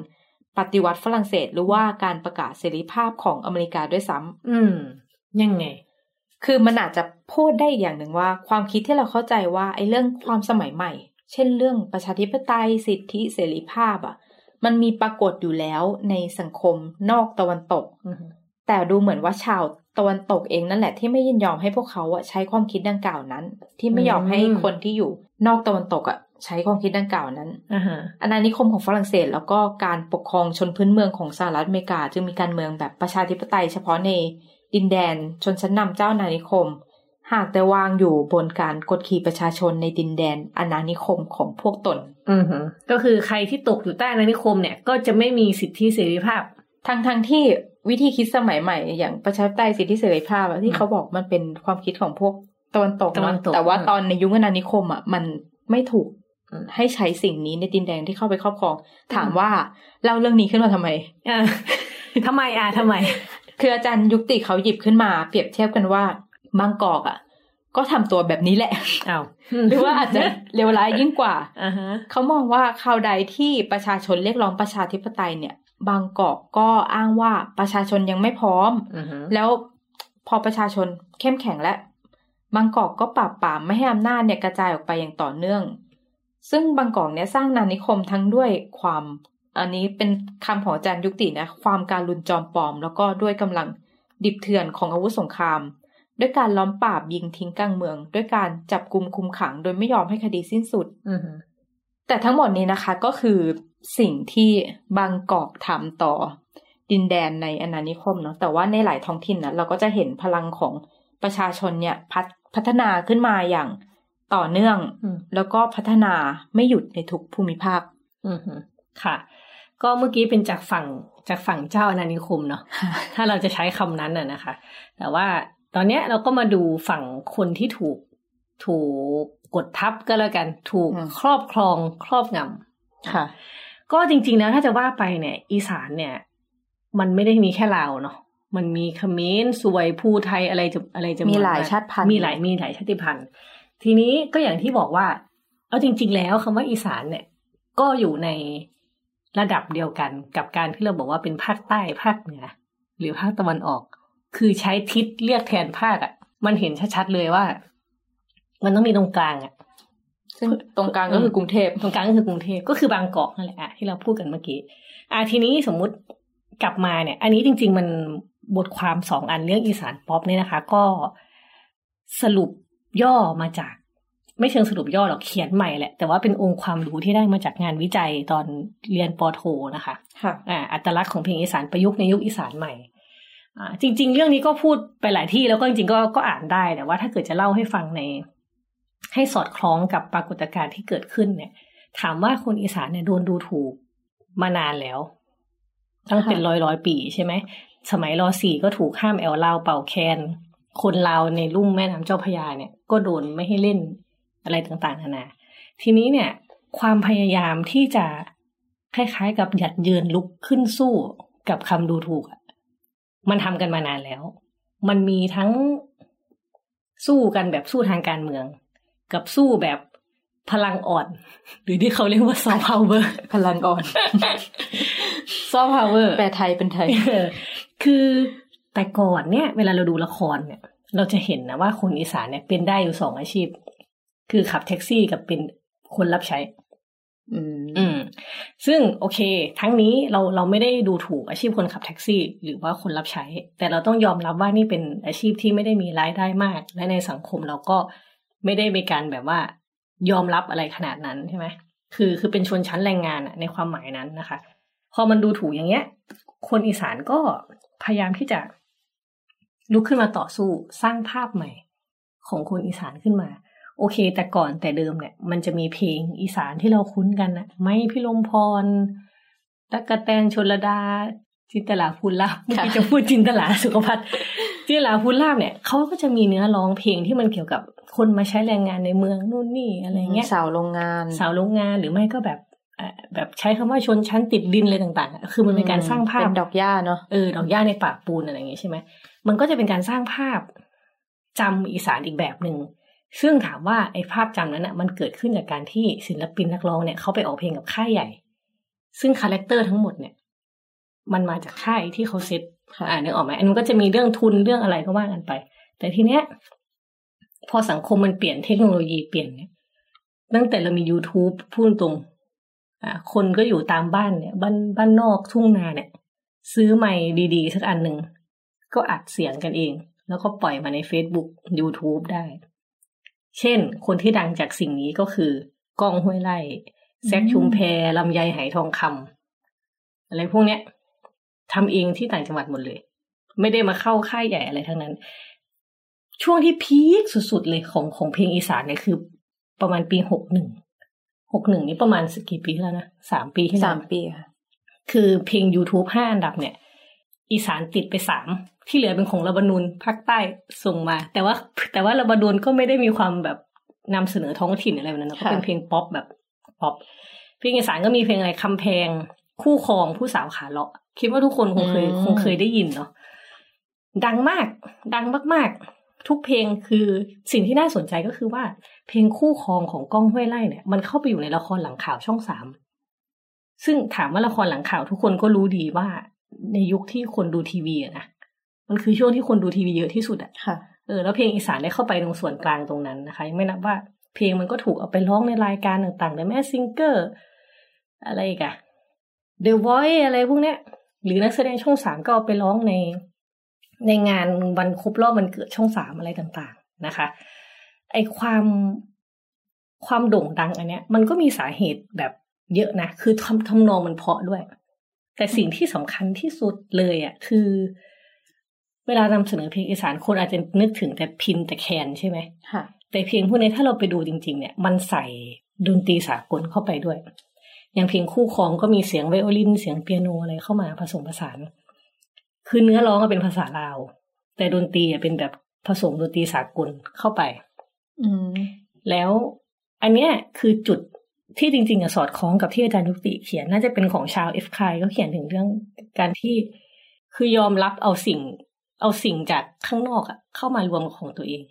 ปฏิวัติฝรั่งเศสหรือว่าการประกาศเสรีภาพของอเมริกาด้วยซ้ำอืม ยังไง คือมันอาจจะพูดได้อีกอย่างหนึ่งว่า ความคิดที่เราเข้าใจว่าไอ้เรื่องความสมัยใหม่ เช่นเรื่องประชาธิปไตยสิทธิเสรีภาพอะ มันมีปรากฏอยู่แล้วในสังคมนอกตะวันตกอือหือแต่ดูเหมือนว่าชาวตะวันตกเองนั่นแหละที่ไม่ยินยอมให้พวกเขาอะใช้ความคิดดังกล่าวนั้น ที่ไม่ยอมให้คนที่อยู่นอกตะวันตกอะใช้ความคิดดังกล่าวนั้นอ่าฮะอาณานิคมของฝรั่งเศส แล้วก็การปกครองชนพื้นเมืองของสหรัฐอเมริกา จึงมีการเมืองแบบประชาธิปไตยเฉพาะใน ดินแดนชนชั้นนำเจ้าอาณานิคม หากแต่วางอยู่บนการกดขี่ประชาชนในดินแดนอาณานิคมของพวกตน อือหือก็คือใครที่ตกอยู่ใต้อาณานิคมเนี่ยก็จะไม่มีสิทธิเสรีภาพ ทั้งทั้งที่วิธีคิดสมัยใหม่ อย่างประชาธิปไตยสิทธิเสรีภาพอะที่เขาบอกมันเป็นความคิดของพวกตะวันตกตะวันเนาะตกแต่ว่าอืมตอนในยุคอาณานิคมอะมันไม่ถูกอืมให้ใช้สิ่งนี้ในดินแดนที่เข้าไปครอบครอง ถามว่าเล่าเรื่องนี้ขึ้นมาทำไมอ่าทำไมอะทำไม คืออาจารย์ยุติเขาหยิบขึ้นมา เปรียบเทียบกันว่าบางกอกอะ ก็ทำตัวแบบนี้แหละอ้าวหรือว่าอาจจะเลวร้ายยิ่งกว่าอ่าฮะเขามองว่าคราวใดที่ประชาชนเรียกร้องประชาธิปไตยเนี่ย บางกอกก็อ้างว่าประชาชนยังไม่พร้อมอือฮึแล้วพอประชาชนเข้มแข็งและบางกอกก็ปราบปรามไม่ให้อำนาจเนี่ยกระจายออกไปอย่างต่อเนื่อง ซึ่งบางกอกเนี่ยสร้างนานิคมทั้งด้วยความ อันนี้เป็นคำของอาจารย์ยุตินะ ความการลุนจอมปลอม แล้วก็ด้วยกำลังดิบเถื่อนของอาวุธสงคราม ด้วยการล้อมปราบยิงทิ้งกลางเมือง ด้วยการจับกุมคุมขัง โดยไม่ยอมให้คดีสิ้นสุดอือฮึแต่ทั้งหมดนี้นะคะก็คือสิ่งที่บางกอกทำต่อ ดินแดนในอาณานิคมเนาะแต่ว่าในหลายท้องถิ่นนะเราก็จะเห็นพลังของประชาชนเนี่ยพัฒพัฒนาขึ้นมาอย่างต่อเนื่องอืมแล้วก็พัฒนาไม่หยุดในทุกภูมิภาคอือฮึค่ะ ก็เมื่อกี้เป็นจากฝั่งจากฝั่งเจ้าอาณานิคมเนาะถ้าเราจะใช้คำนั้นน่ะนะคะ แต่ว่าตอนเนี้ยเราก็มาดูฝั่งคนที่ถูกถูกกดทับก็แล้วกัน ถูกอืมครอบครองครอบงำค่ะ ก็จริงๆแล้วถ้าจะว่าไปเนี่ย อีสานเนี่ย มันไม่ได้มีแค่ลาวเนาะมันมีเขมรสวยภูไทยอะไรจะอะไรจะมีหลายมกชาติพันธุ์มีหลายมีหลายชาติพันธุ์ ทีนี้ก็อย่างที่บอกว่า เอาจริง ๆ แล้วคำว่าอีสานเนี่ย ก็อยู่ใน ระดับเดียวกันกับการที่เราบอกว่าเป็นภาคใต้ภาคเหนือ หรือภาคตะวันออก คือใช้ทิศเรียกแทนภาคอะ่ะ มันเห็นชัดๆเลยว่า มันต้องมีตรงกลางอะซึ่งตรงกลางก็คือกรุงเทพตรงกลางก็คือกรุงเทพก็คือบางกอกนั่นแหละอะที่เราพูดกันเมื่อกี้อะทีนี้สมมุติกลับมาเนี่ย อันนี้จริง ๆ มันบทความสองอันเรื่องอีสานป๊อปเนี่ยนะคะ ก็สรุปย่อมาจาก ไม่เชิงสรุปย่อหรอกเขียนใหม่แหละ แต่ว่าเป็นองค์ความรู้ที่ได้มาจากงานวิจัยตอนเรียนปอโทนะคะค่ะอ่าอัตลักษณ์ของเพลงอีสานประยุกต์ในยุคอีสานใหม่อ่าจริง ๆ เรื่องนี้ก็พูดไปหลายที่แล้วก็จริงๆก็ก็อ่านได้แต่ว่าถ้าเกิดจะเล่าให้ฟังใน ให้สอดคล้องกับปรากฏการณ์ที่เกิดขึ้นเนี่ย ถามว่าคนอีสานเนี่ยโดนดูถูกมานานแล้ว ตั้งเป็นร้อยร้อยปีใช่ไหมสมัยรอสี่ก็ถูกห้ามแอลลาวเป่าแคนคนลาวในลุ่มแม่น้ำเจ้าพระยาเนี่ย ก็โดนไม่ให้เล่น อะไรต่างๆนานา ทีนี้เนี่ย ความพยายามที่จะคล้ายๆกับหยัดเยืนลุกขึ้นสู้กับคำดูถูกอะมันทำกันมานานแล้ว มันมีทั้งสู้กันแบบสู้ทางการเมือง กับสู้แบบพลังอ่อน หรือที่เขาเรียกว่าซอฟต์พาวเวอร์พลังอ่อนซอฟต์พาวเวอร์แปลไทยเป็นไทยเออคือแต่ก่อนเนี่ย เวลาเราดูละครเนี่ย เราจะเห็นนะว่าคนอีสานเนี่ยเป็นได้อยู่สองอาชีพ คือขับแท็กซี่กับเป็นคนรับใช้อืมอืม ซึ่งโอเค ทั้งนี้เราเราไม่ได้ดูถูกอาชีพคนขับแท็กซี่ หรือว่าคนรับใช้ แต่เราต้องยอมรับว่านี่เป็นอาชีพที่ไม่ได้มีรายได้มาก และในสังคมเราก็ไม่ได้มีการแบบว่ายอมรับอะไรขนาดนั้นใช่ไหมคือคือเป็นชนชั้นแรงงานอะในความหมายนั้นนะคะ พอมันดูถูกอย่างเงี้ย คนอีสานก็พยายามที่จะลุกขึ้นมาต่อสู้สร้างภาพใหม่ ของคนอีสานขึ้นมา โอเค แต่ก่อนแต่เดิมเนี่ย มันจะมีเพลงอีสานที่เราคุ้นกันนะไม่พิลมพรตะกะแตนชนระดา จินตลาพูนลาบเมื่อกี้จะพูดจินตลาสุขภัทรจินตลาพูนลาบเนี่ยเขาก็จะมีเนื้อร้องเพลงที่มันเกี่ยวกับคนมาใช้แรงงานในเมืองนู่นนี่อะไรเงี้ยสาวโรงงาน สาวโรงงานหรือไม่ก็แบบแบบใช้คำว่าชนชั้นติดดินอะไรต่างๆ คือมันเป็นการสร้างภาพเป็นดอกหญ้าเนาะเออดอกหญ้าในป่าปูนอะไรอย่างงี้ใช่ไหมมันก็จะเป็นการสร้างภาพจำอีสานอีกแบบหนึ่ง ซึ่งถามว่าไอ้ภาพจำนั้นอะมันเกิดขึ้นจากการที่ศิลปินนักร้องเนี่ยเขาไปออกเพลงกับค่ายใหญ่ ซึ่ง character ทั้งหมดเนี่ย มันมาจากค่ายที่เขาเซ็ตค่ะอ่านึกออกไหมอันนั้นก็จะมีเรื่องทุนเรื่องอะไรก็ว่ากันไป แต่ทีเนี้ย พอสังคมมันเปลี่ยนเทคโนโลยีเปลี่ยนเนี่ยตั้งแต่เรามี YouTube พูดตรงอ่าคนก็อยู่ตามบ้านเนี่ย บ้านบ้านนอกทุ่งนาเนี่ย ซื้อไมค์ดีๆ สักอันหนึ่งก็อัดเสียงกันเอง แล้วก็ปล่อยมาใน Facebook YouTube ได้ เช่น คนที่ดังจากสิ่งนี้ก็คือก้องห้วยไล่แซคชุมแพรลำไยไหทองคำอะไรพวกเนี้ยทำเองที่ต่างจังหวัดหมดเลย ไม่ได้มาเข้าค่ายใหญ่อะไรทั้งนั้น ช่วงที่พีคสุดๆเลยของของเพลงอีสานเนี่ยคือ ประมาณปีหกหนึ่งหกหนึ่งนี่ประมาณสักกี่ปีที่แล้วนะสามปีที่แล้วสามปีค่ะคือเพลง YouTube ห้าอันดับเนี่ย อีสานติดไปสาม ที่เหลือเป็นของระบานูนภาคใต้ส่งมา แต่ว่าแต่ว่าระบานูนก็ไม่ได้มีความแบบนำเสนอท้องถิ่นอะไรแบบนั้นนะก็เป็นเพลงป๊อปแบบป๊อปเพลงอีสานก็มีเพลงอะไรคำแพงคู่ครองผู้สาวขาเลาะ คิดว่าทุกคนคงเคยคงเคยได้ยินเนาะดังมาก ดังมากๆ ทุกเพลงคือสิ่งที่น่าสนใจก็คือว่า เพลงคู่ครองของก้องห้วยไร่เนี่ย มันเข้าไปอยู่ในละครหลังข่าวช่องสามซึ่งถามว่าละครหลังข่าวทุกคนก็รู้ดีว่าในยุคที่คนดูทีวีอะนะ มันคือช่วงที่คนดูทีวีเยอะที่สุดอะค่ะเออแล้วเพลงอีสานได้เข้าไปตรงส่วนกลางตรงนั้นนะคะยังไม่นับว่าเพลงมันก็ถูกเอาไปร้องในรายการต่างๆในแม่ซิงเกอร์ อะไรอีกอะ The Voice อะไรพวกเนี้ย หรือนักแสดงช่องสามก็เอาไปร้องในในงานวันครบรอบวันเกิดช่องสามอะไรต่างๆนะคะ ไอความความโด่งดังอันเนี้ย มันก็มีสาเหตุแบบเยอะนะ คือทำทำนองมันเพราะด้วย แต่สิ่งที่สำคัญที่สุดเลยอะ คือ เวลานำเสนอเพลงอีสานคนอาจจะนึกถึงแต่พินแต่แคนใช่ไหมค่ะ แต่เพลงพวกนี้ถ้าเราไปดูจริง ๆ เนี่ย มันใส่ดนตรีสากลเข้าไปด้วย อย่างเพลงคู่ครองก็มีเสียงไวโอลินเสียงเปียโนอะไรเข้ามาผสมผสาน คือเนื้อร้องก็เป็นภาษาลาว แต่ดนตรีอะเป็นแบบผสมดนตรีสากลเข้าไป อืมแล้วอันเนี้ยคือจุดที่จริงๆอะสอดคล้องกับที่อาจารย์ยุติเขียนน่าจะเป็นของชาวเอฟคายเขาเขียนถึงเรื่องการที่คือยอมรับเอาสิ่ง เอาสิ่งจากข้างนอกอะเข้ามารวมกับของตัวเอง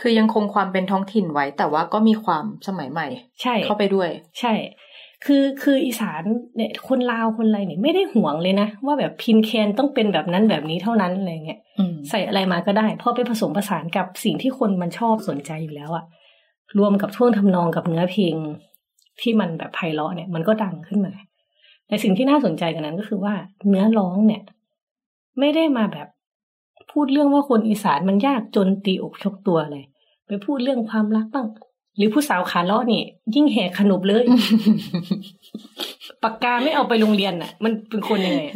คือยังคงความเป็นท้องถิ่นไว้ แต่ว่าก็มีความสมัยใหม่ ใช่ เข้าไปด้วย ใช่ คือคืออีสานเนี่ยคนลาวคนอะไรเนี่ยไม่ได้ห่วงเลยนะ ว่าแบบพินแคนต้องเป็นแบบนั้นแบบนี้เท่านั้นอะไรเงี้ยอืมใส่อะไรมาก็ได้พอไปผสมผสานกับสิ่งที่คนมันชอบสนใจอยู่แล้วอะรวมกับท่วงทำนองกับเนื้อเพลงที่มันแบบไพเราะเนี่ย มันก็ดังขึ้นมาแต่สิ่งที่น่าสนใจกันนั้นก็คือว่าเนื้อร้องเนี่ย ไม่ได้มาแบบ พูดเรื่องว่าคนอีสานมันยากจนตีอกชกตัวเลย ไปพูดเรื่องความรักบ้าง หรือผู้สาวขาเลาะนี่ ยิ่งแหกขนบเลย ปากกาไม่เอาไปโรงเรียนน่ะ มันเป็นคนยังไงอะ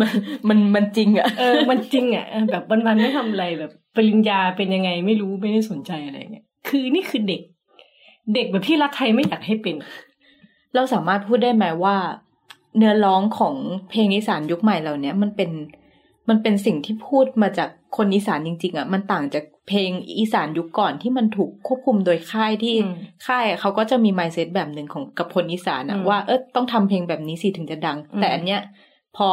มันมันมันจริงอะเออมันจริงอะเออแบบวันๆไม่ทำอะไรแบบ ปริญญาเป็นยังไงไม่รู้ไม่ได้สนใจอะไรเงี้ยคือนี่คือเด็ก เด็กแบบที่รัฐไทยไม่อยากให้เป็น เราสามารถพูดได้ไหมว่า เนื้อร้องของเพลงอีสานยุคใหม่เหล่าเนี้ยมันเป็น มันเป็นสิ่งที่พูดมาจากคนอีสานจริง ๆอะมันต่างจากเพลงอีสานยุคก่อนที่มันถูกควบคุมโดยค่ายที่อืมค่ายอะเขาก็จะมี mindset แบบหนึ่งของกับคนอีสานอะอืมว่าเออต้องทำเพลงแบบนี้สิถึงจะดังอืมแต่อันเนี้ยพอ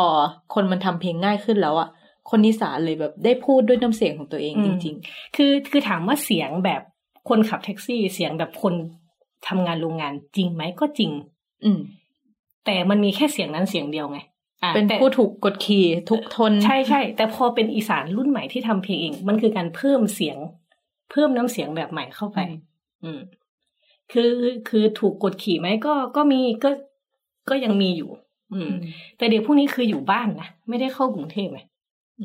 คนมันทำเพลงง่ายขึ้นแล้วอะคนอีสานเลยแบบได้พูดด้วยน้ำเสียงของตัวเองจริงคือคือถามว่าเสียงแบบคนขับแท็กซี่เสียงแบบคนทำงานโรงงานจริงไหมก็จริงๆอืมแต่มันมีแค่เสียงนั้นเสียงเดียวไงอะ เป็นแต่ผู้ถูกกดขี่ทุกทน ใช่ใช่แต่พอเป็นอีสานรุ่นใหม่ที่ทำเพลงเอง มันคือการเพิ่มเสียง เพิ่มน้ำเสียงแบบใหม่เข้าไปอืมอืม คือคือถูกกดขี่ไหมก็ก็มีก็ก็ยังมีอยู่ อืม แต่เด็กพวกนี้คืออยู่บ้านนะไม่ได้เข้ากรุงเทพไง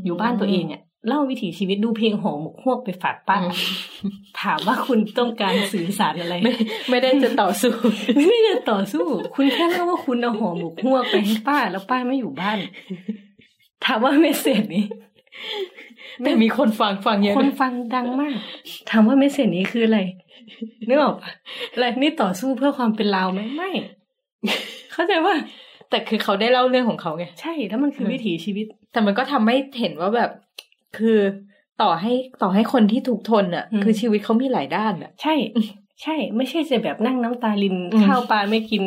อยู่บ้านตัวเองเนี่ย เล่าวิถีชีวิตดูเพลงหอหมกฮวกไปฝากป้าอืมถามว่าคุณต้องการสื่อสารอะไร ไม่ไม่ได้จะต่อสู้ ไม่ได้ต่อสู้ คุณแค่เล่าว่าคุณเอาหอหมกฮวกไปให้ป้า แล้วป้าไม่อยู่บ้าน ถามว่าเมสเซจนี้แต่มีคนฟังฟังเยอะคนนะฟังดังมาก ถามว่าเมสเซจนี้คืออะไรนึกออกปะอะไรนี่ต่อสู้เพื่อความเป็นเราวไหมไม่ เข้าใจว่าแต่คือเขาได้เล่าเรื่องของเขาไง ใช่ แล้วมันคือวิถีชีวิต แต่มันก็ทำให้เห็นว่าแบบ คือต่อให้ต่อให้คนที่ถูกทนอะอืมคือชีวิตเขามีหลายด้านอะ ใช่ ใช่ ไม่ใช่จะแบบนั่งน้ำตาลินอืมข้าวปลาไม่กิน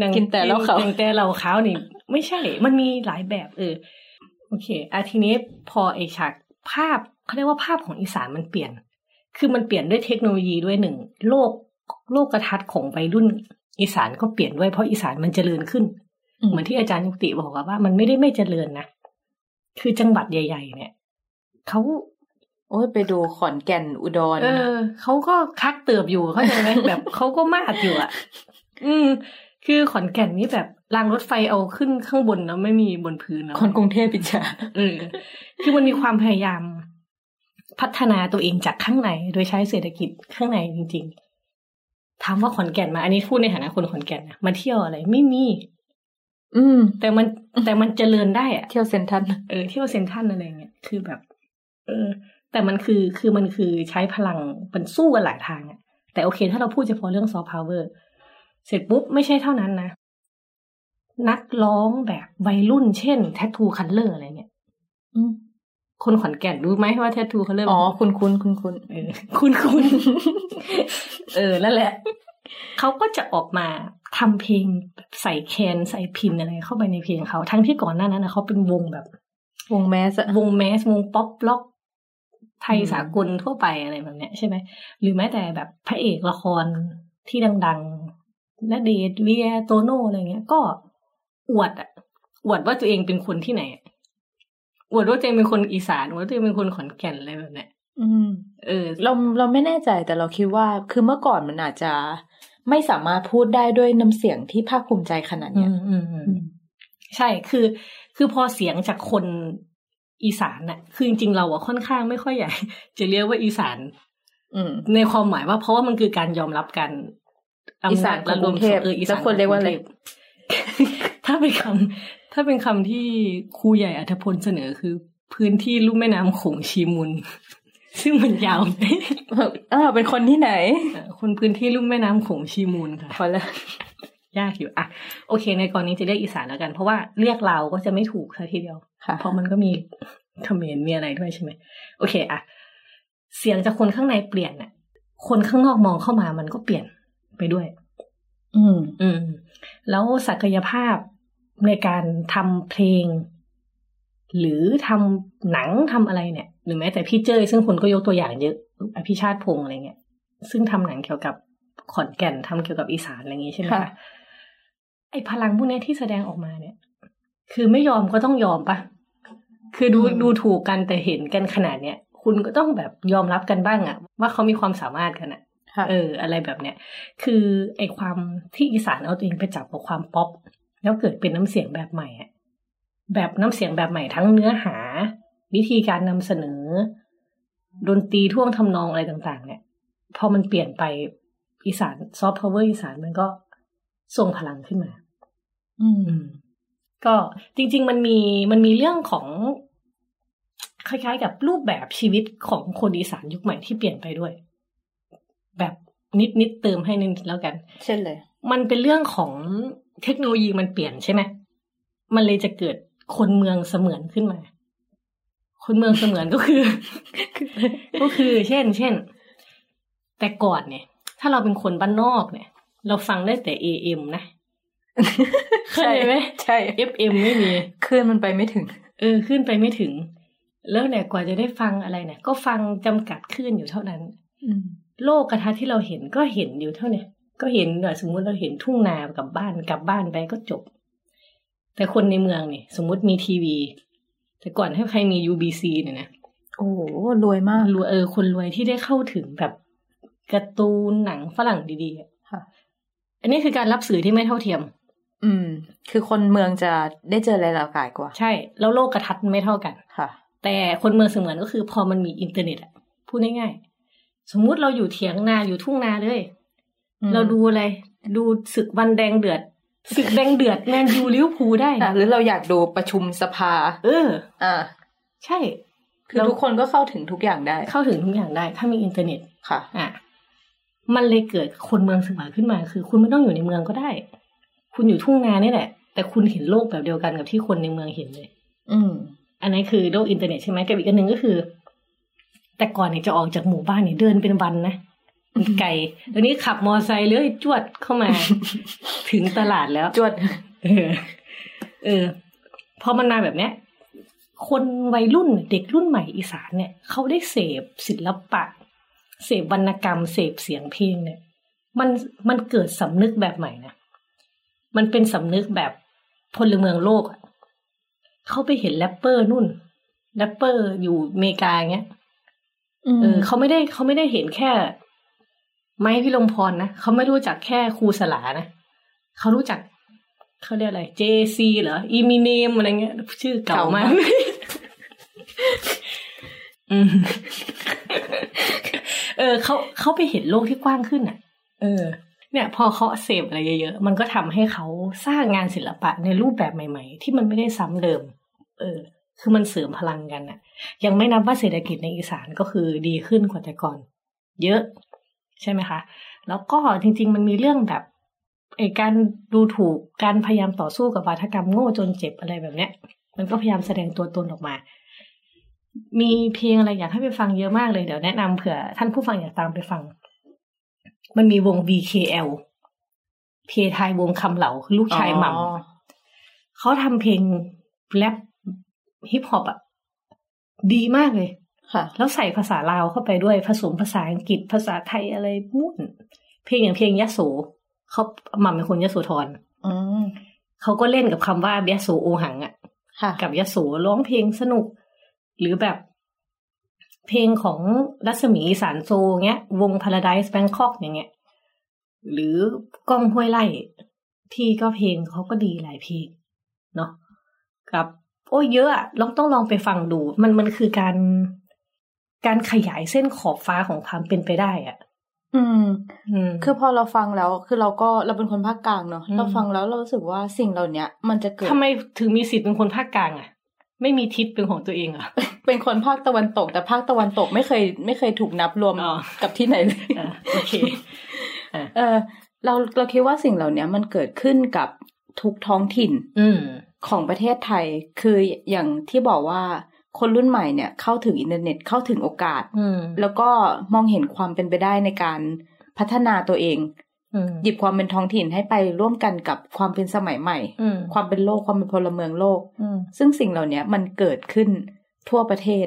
นางกินแต่เหล้าขาวกินแต่เหล้าขาวนี่ไม่ใช่ มันมีหลายแบบเออโอเคอาทีนี้พอไอฉากภาพเขาเรียกว่าภาพของอีสานมันเปลี่ยน คือมันเปลี่ยนด้วยเทคโนโลยีด้วยหนึ่งโลกโลกกระทัดของวัยรุ่นอีสานก็เปลี่ยนด้วยเพราะอีสานมันเจริญขึ้น เหมือนที่อาจารย์ยุติบอกว่ามันไม่ได้ไม่เจริญนะคือจังหวัดใหญ่ ๆ เนี่ย เขาโอ้ยไปดูขอนแก่นอุดรเออเขาก็คักเติบอยู่เข้าใจไหมแบบเขาก็มากอยู่อะ อืม คือขอนแก่นนี่แบบรางรถไฟเอาขึ้นข้างบนแล้วไม่มีบนพื้นแล้วคนกรุงเทพปิจาเออคือมันมีความพยายาม พัฒนาตัวเองจากข้างในโดยใช้เศรษฐกิจข้างในจริง ๆถามว่าขอนแก่นมา อันนี้พูดในฐานะคนขอนแก่นนะมาเที่ยวอะไรไม่มี อืม แต่มันแต่มันเจริญได้อะเที่ยวเซ็นทรัลเออเที่ยวเซ็นทรัลอะไรเงี้ยคือแบบ เออ แต่มันคือคือมันคือใช้พลังมันสู้กันหลายทางอะแต่โอเค ถ้าเราพูดเฉพาะเรื่องซอฟต์พาวเวอร์เสร็จปุ๊บไม่ใช่เท่านั้นนะ นักร้องแบบวัยรุ่นเช่นแท t ทูคัลเลอร์อะไรเงี้ยอืมคนขอนแก่นรู้ไหมว่าแท t ทูคัลเลอร์อ๋อคุณคุณคุณคุณเออคุณคุณเออนั่นแหละเขาก็จะออกมาทำเพลงแบบใส่แคนใส่พิณอะไรเข้าไปในเพลงเขา ทั้งที่ก่อนหน้านั้นนะเขาเป็นวงแบบ วง mass อะวง mass วงป๊อปร็อก ไทยอืมสากลทั่วไปอะไรแบบเนี้ยใช่ไหมหรือแม้แต่แบบพระเอกละครที่ดังๆณเดชน์เวียร์โตโน่อะไรเงี้ย ก็อวดอะอวดว่าตัวเองเป็นคนที่ไหนอะอวดว่าตัวเองเป็นคนอีสานอวดว่าตัวเองเป็นคนขอนแก่นอะไรแบบเนี้ยอืม เออ เราเราไม่แน่ใจแต่เราคิดว่า คือเมื่อก่อนมันอาจจะไม่สามารถพูดได้ด้วยน้ำเสียงที่ภาคภูมิใจขนาดอืเนี้ยมอืมอืมอืมใช่คือ คือพอเสียงจากคน อีสานน่ะ คือจริงๆเราอะค่อนข้างไม่ค่อยอยากจะเรียกว่าอีสาน อืม ในความหมายว่าเพราะว่ามันคือการยอมรับกันอีสานของกรุงเทพเอออีสานแล้วควรเรียกว่าอะไรขงกงเทพถ้าเป็นคำถ้าเป็นคำที่ครูใหญ่อัธพลเสนอคือ พื้นที่ลุ่มแม่น้ำโขงชีมุนซึ่งมันยาวไหมอ้าวเป็นคนที่ไหนเออคนพื้นที่ลุ่มแม่น้ำโขงชีมูลค่ะพอแล้ว ยากอยู่อะโอเค ในกรณีจะเรียกอีสานแล้วกัน เพราะว่าเรียกเราก็จะไม่ถูกซะทีเดียวค่ะเพราะมันก็มีเขมรมีอะไรด้วยใช่ไหมโอเคอะเสียงจากคนข้างในเปลี่ยนน่ะ คนข้างนอกมองเข้ามามันก็เปลี่ยนไปด้วย อืม อืม แล้วศักยภาพในการทำเพลง หรือทำหนังทำอะไรเนี่ย หรือแม้แต่พี่เจ้ยซึ่งคนก็ยกตัวอย่างเยอะอภิชาติพงษ์อะไรเงี้ย ซึ่งทำหนังเกี่ยวกับขอนแก่นทำเกี่ยวกับอีสานอะไรอย่างงี้ใช่ไหมค่ะคะ ไอ้พลังพวกเนี้ยที่แสดงออกมาเนี่ย คือไม่ยอมก็ต้องยอมปะคือดูดูถูกกันแต่เห็นกันขนาดเนี้ยคุณก็ต้องแบบยอมรับกันบ้างอะว่าเขามีความสามารถกันอะค่ะเออ อะไรแบบเนี้ย คือไอความที่อีสานเอาตัวเองไปจับกับความป๊อปแล้วเกิดเป็นน้ำเสียงแบบใหม่อะแบบน้ำเสียงแบบใหม่ทั้งเนื้อหา วิธีการนำเสนอ ดนตรีท่วงทำนองอะไรต่าง ๆ เนี่ย พอมันเปลี่ยนไปอีสานซอฟต์พาวเวอร์อีสานมันก็ทรงพลังขึ้นมา อืมอืม ก็จริง ๆ มันมีมันมีเรื่องของคล้ายๆ กับรูปแบบชีวิตของคนอีสานยุคใหม่ที่เปลี่ยนไปด้วย แบบนิดนิดๆเติมให้นิดแล้วกัน เช่นเลย มันเป็นเรื่องของเทคโนโลยีมันเปลี่ยนใช่ไหมมันเลยจะเกิดคนเมืองเสมือนขึ้นมา คนเมืองเสมือนก็คือ ก็คือ เช่น เช่น แต่ก่อนเนี่ย ถ้าเราเป็นคนบ้านนอกเนี่ย เราฟังได้แต่ AM นะ เข้าใจไหมใช่ FM ไม่มีคลื่นมันไปไม่ถึง เออขึ้นไปไม่ถึง แล้วเนี่ยกว่าจะได้ฟังอะไรเนี่ย ก็ฟังจำกัดคลื่นอยู่เท่านั้น อืมโลกกระทัดที่เราเห็นก็เห็นอยู่เท่าเนี้ยก็เห็นหน่อยสมมุติเราเห็นทุ่งนากับบ้านกลับบ้านไปก็จบ แต่คนในเมืองเนี่ยสมมุติมีทีวี แต่ก่อนให้ใครมี UBC เนี่ยนะโอ้โหรวยมากรวยเออคนรวยที่ได้เข้าถึงแบบการ์ตูนหนังฝรั่งดีๆอะค่ะ อันนี้คือการรับสื่อที่ไม่เท่าเทียม อืม คือคนเมืองจะได้เจออะไรหลากหลายกว่า ใช่ แล้วโลกกระทัดไม่เท่ากันค่ะ แต่คนเมืองเสมือนก็คือ พอมันมีอินเทอร์เน็ตอะพูดง่ายๆสมมุติเราอยู่เถียงนาอยู่ทุ่งนาเลยอืมเราดูอะไร ดูศึกวันแดงเดือดศึกแดงเดือดแมนยูลิเวอร์พูลได้อะนะหรือเราอยากดูประชุมสภา เออ อ่า ใช่ คือทุกคนก็เข้าถึงทุกอย่างได้ เข้าถึงทุกอย่างได้ ถ้ามีอินเทอร์เน็ตค่ะ อะมันเลยเกิดคนเมืองเสมือนขึ้นมา คือ คุณไม่ต้องอยู่ในเมืองก็ได้ คุณอยู่ทุ่งนานี่แหละ แต่คุณเห็นโลกแบบเดียวกันกับที่คนในเมืองเห็นเลย อืม อันนี้คือโลกอินเทอร์เน็ตใช่ไหมกับอีกอันหนึ่งก็คือ แต่ก่อนเนี่ยจะออกจากหมู่บ้านเนี่ยเดินเป็นวันนะมันไกลตอนนี้ขับมอไซค์เลื่อยจวดเข้ามา ถึงตลาดแล้วจวด เออ เออพอมันมาแบบเนี้ยคนวัยรุ่นเด็กรุ่นใหม่อีสานเนี่ยเขาได้เสพศิลปะ เสพวรรณกรรม เสพเสียงเพลงเนี่ย มันมันเกิดสำนึกแบบใหม่นะ มันเป็นสำนึกแบบพลเมืองโลกอะเขาไปเห็นแรปเปอร์นู่นแรปเปอร์อยู่อเมริกาเงี้ยเออเขาไม่ได้เขาไม่ได้เห็นแค่ ไม้พี่ลมพรนะเขาไม่รู้จักแค่ครูสลานะเขารู้จักเขาเรียกอะไร JC เหรออีมิเนมอะไรเงี้ย ชื่อเก่ามากอืมเออเขาเขาไปเห็นโลกที่กว้างขึ้นอะ เออ เนี่ยพอเขาเสพอะไรเยอะๆ มันก็ทำให้เขาสร้างงานศิลปะในรูปแบบใหม่ ๆ ที่มันไม่ได้ซ้ำเดิม เออ คือมันเสริมพลังกันอะยังไม่นับว่าเศรษฐกิจในอีสานก็คือดีขึ้นกว่าแต่ก่อน เยอะ ใช่ไหมคะ แล้วก็จริง ๆ มันมีเรื่องแบบไอ้การดูถูกการพยายามต่อสู้กับวาทกรรมโง่จนเจ็บอะไรแบบเนี้ย มันก็พยายามแสดงตัวตนออกมา มีเพลงอะไรอยากให้ไปฟังเยอะมากเลยเดี๋ยวแนะนำเผื่อท่านผู้ฟังอยากตามไปฟัง มันมีวง VKL เพทายวงคำเหลาคือลูกชายหม่ำเขาทำเพลงแรปฮิปฮอปอะ ดีมากเลยค่ะ แล้วใส่ภาษาลาวเข้าไปด้วยผสมภาษาอังกฤษภาษาไทยอะไรมุ่น เพลงอย่างเพลงยะโสเขาหม่ำเป็นคนยะโสธรอืมเขาก็เล่นกับคำว่ายะโสโอหังอะค่ะกับยะโสร้องเพลงสนุก หรือแบบ เพลงของรัศมีสารโซเงี้ย วง Paradise Bangkok อย่างเงี้ย หรือก้องห้วยไล่ที่ก็เพลงเขาก็ดีหลายเพลงเนาะกับโอ้ยเยอะอะลองต้องลองไปฟังดู มันมันคือการการขยายเส้นขอบฟ้าของความเป็นไปได้อะอืมอืมคือพอเราฟังแล้ว คือเราก็เราเป็นคนภาคกลางเนาะอืมเราฟังแล้วเรารู้สึกว่าสิ่งเหล่าเนี้ย มันจะเกิดทำไมถึงมีสิทธิ์เป็นคนภาคกลางอะ ไม่มีทิศเป็นของตัวเองเหรอเป็นคนภาคตะวันตก แต่ภาคตะวันตกไม่เคยไม่เคยถูกนับรวมอ๋อกับที่ไหนเลยอะโอเคอะเออเราเราคิดว่าสิ่งเหล่าเนี้ยมันเกิดขึ้นกับทุกท้องถิ่นอืมของประเทศไทยคืออย่างที่บอกว่าคนรุ่นใหม่เนี่ยเข้าถึงอินเทอร์เน็ตเข้าถึงโอกาสอืมแล้วก็มองเห็นความเป็นไปได้ในการพัฒนาตัวเองอืม หยิบความเป็นท้องถิ่นให้ไปร่วมกันกับความเป็นสมัยใหม่อืมความเป็นโลกความเป็นพลเมืองโลกอืมซึ่งสิ่งเหล่านี้มันเกิดขึ้นทั่วประเทศ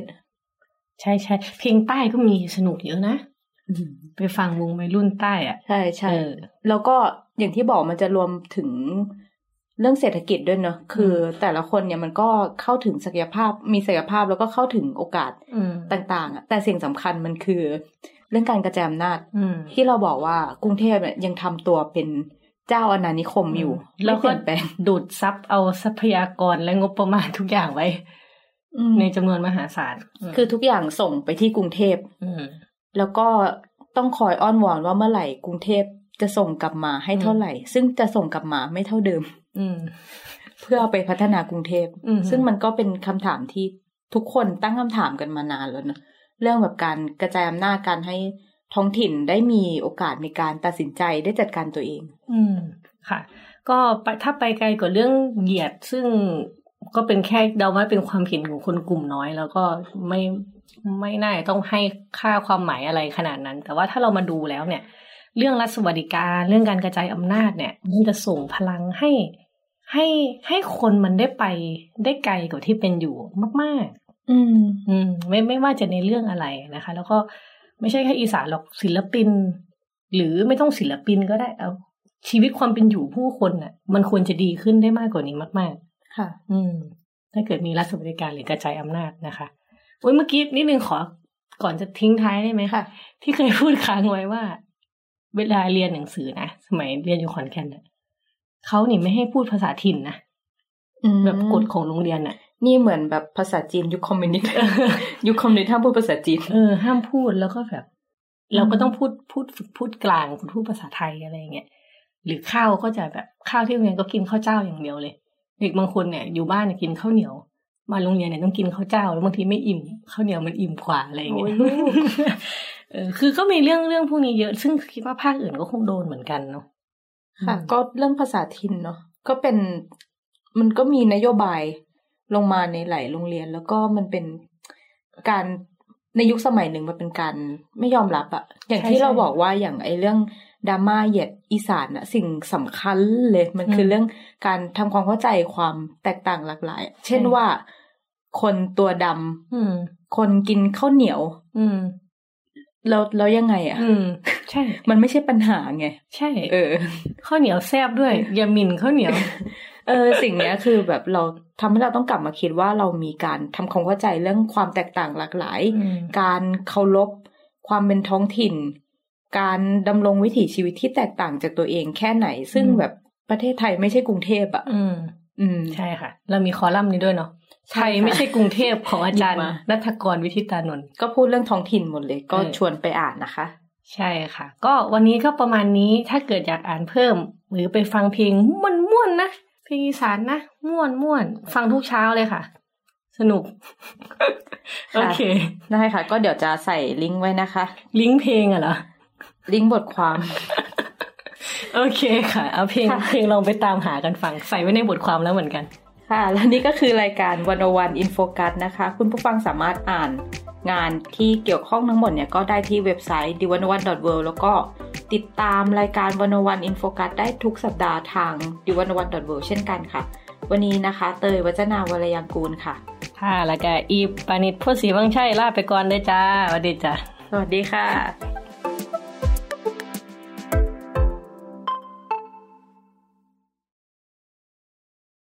ใช่ใช่เพลงใต้ก็มีสนุกเยอะนะไปฟังวงวัยรุ่นใต้อะ ใช่ใช่เออแล้วก็อย่างที่บอกมันจะรวมถึงเรื่องเศรษฐกิจด้วยเนอะคือแต่ละคนเนี่ยมันก็เข้าถึงศักยภาพมีศักยภาพแล้วก็เข้าถึงโอกาสอืมต่างๆอะแต่สิ่งสำคัญมันคือ เรื่องการกระจายอำนาจอืมที่เราบอกว่ากรุงเทพเนี่ยยังทำตัวเป็นเจ้าอาณานิคมอยู่ แล้วไม่เปก็ลี่ยนแปลงดูดซับเอาทรัพยากรและงบประมาณทุกอย่างไว้อืมในจำนวนมหาศาลคือทุกอย่างส่งไปที่กรุงเทพอืมแล้วก็ต้องคอยอ้อนวอนว่าเมื่อไหร่กรุงเทพจะส่งกลับมาให้เท่าไหร่ ซึ่งจะส่งกลับมาไม่เท่าเดิม อืมเพื่อเอาไปพัฒนากรุงเทพอืมซึ่งมันก็เป็นคำถามที่ทุกคนตั้งคำถามกันมานานแล้วนะ เรื่องแบบการกระจายอำนาจการให้ท้องถิ่นได้มีโอกาสในการตัดสินใจได้จัดการตัวเอง อืมค่ะ ก็ถ้าไปไกลกว่าเรื่องเหยียดซึ่งก็เป็นแค่เดาว่าเป็นความเห็นของคนกลุ่มน้อย แล้วก็ไม่ไม่น่าต้องให้ค่าความหมายอะไรขนาดนั้น แต่ว่าถ้าเรามาดูแล้วเนี่ย เรื่องรัฐสวัสดิการเรื่องการกระจายอำนาจเนี่ย มันจะส่งพลังให้ให้ให้คนมันได้ไปได้ไกลกว่าที่เป็นอยู่มาก อืม อืม ไม่ไม่ว่าจะในเรื่องอะไรนะคะ แล้วก็ไม่ใช่แค่อีสานหรอกศิลปิน หรือไม่ต้องศิลปินก็ได้เอาชีวิตความเป็นอยู่ผู้คนน่ะ มันควรจะดีขึ้นได้มากกว่านี้มากค่ะๆอืม ถ้าเกิดมีรัฐสวัสดิการหรือกระจายอำนาจนะคะโอ้ยเมื่อกี้นิดนึงขอก่อนจะทิ้งท้ายได้ไหมค่ะ ที่เคยพูดค้างไว้ว่า เวลาเรียนหนังสือนะสมัยเรียนอยู่ขอนแก่นน่ะเขานี่ไม่ให้พูดภาษาถิ่นนะอืมแบบกฎของโรงเรียนน่ะ นี่เหมือนแบบภาษาจีนยุคคอมมิวนิสต์ยุคคอมมิวนิสต์ห้ามพูดภาษาจีน เออ ห้ามพูดแล้วก็แบบ เราก็ต้องพูดพูดฝึกพูดกลางพูดภาษาไทยอะไรอย่างเงี้ยหรือข้าวก็จะแบบข้าวที่โรงเรียนก็กินข้าวเจ้าอย่างเดียวเลย เด็กบางคนเนี่ยอยู่บ้านเนี่ยกินข้าวเหนียว มาโรงเรียนเนี่ยต้องกินข้าวเจ้า แล้วบางทีไม่อิ่มข้าวเหนียวมันอิ่มกว่าอะไรอย่างเงี้ยโอ้ยเออคือก็มีเรื่องเรื่องพวกนี้เยอะ ซึ่งคิดว่าภาคอื่นก็คงโดนเหมือนกันเนาะค่ะอืมก็เรื่องภาษาถิ่นเนาะก็เป็นมันก็มีนโยบาย ลงมาในหลายโรงเรียน แล้วก็มันเป็นการในยุคสมัยหนึ่งมันเป็นการไม่ยอมรับอะอย่างใช่ที่เราใช่บอกว่าอย่างไอเรื่องดราม่าเหยียดอีสานอะสิ่งสำคัญเลยมันคือมเรื่องการทำความเข้าใจความแตกต่างหลากหลาย เช่นใช่ว่าคนตัวดำอืมคนกินข้าวเหนียว อืมแล้วแล้วยังไงอะอืม ใช่ มันไม่ใช่ปัญหาไง ใช่ เออ ข้าวเหนียวแซบด้วย อย่าหมิ่นข้าวเหนียว เออสิ่งเนี้ยคือแบบเราทำให้เราต้องกลับมาคิดว่าเรามีการทำความเข้าใจเรื่องความแตกต่างหลากหลายอืมการเคารพความเป็นท้องถิ่น การดำรงวิถีชีวิตที่แตกต่างจากตัวเองแค่ไหน ซึ่งอืมแบบประเทศไทยไม่ใช่กรุงเทพอะ อืม อืมใช่ค่ะ เรามีคอลัมน์นี้ด้วยเนาะใช่ไทยค่ะไม่ใช่กรุงเทพของอาจารย์หยิบมานัทกรวิทิตานนท์ก็พูดเรื่องท้องถิ่นหมดเลย ก็เออชวนไปอ่านนะคะ ใช่ค่ะ ก็วันนี้ก็ประมาณนี้ถ้าเกิดอยากอ่านเพิ่ม หรือไปฟังเพลงม่วนม่วนๆนะ เพลงอีสานนะม่วนม่วนๆฟังทุกเช้าเลยค่ะ สนุก โอเค ได้ค่ะ ก็เดี๋ยวจะใส่ลิงก์ไว้นะคะ ลิงก์เพลงอะเหรอ ลิงก์บทความ โอเคค่ะ เอาเพลงค่ะเพลงลองไปตามหากันฟัง ใส่ไว้ในบทความแล้วเหมือนกัน ค่ะ และนี่ก็คือรายการวันอวันอินโฟกัสนะคะ คุณผู้ฟังสามารถอ่านงานที่เกี่ยวข้องทั้งหมดเนี่ยก็ได้ที่เว็บไซต์ d 1 1 w o r l d แล้วก็ติดตามรายการวันอวันอินโฟกัสได้ทุกสัปดาห์ทาง d 1 1 w o r l d เช่นกันค่ะ วันนี้นะคะ เตยวัจนาวรยังกูลค่ะ ค่ะ แล้วก็อีปานิดพูดสีวังชัยลาไปก่อนเด้อจ้าสวัสดีจ้าสวัสดีค่ะ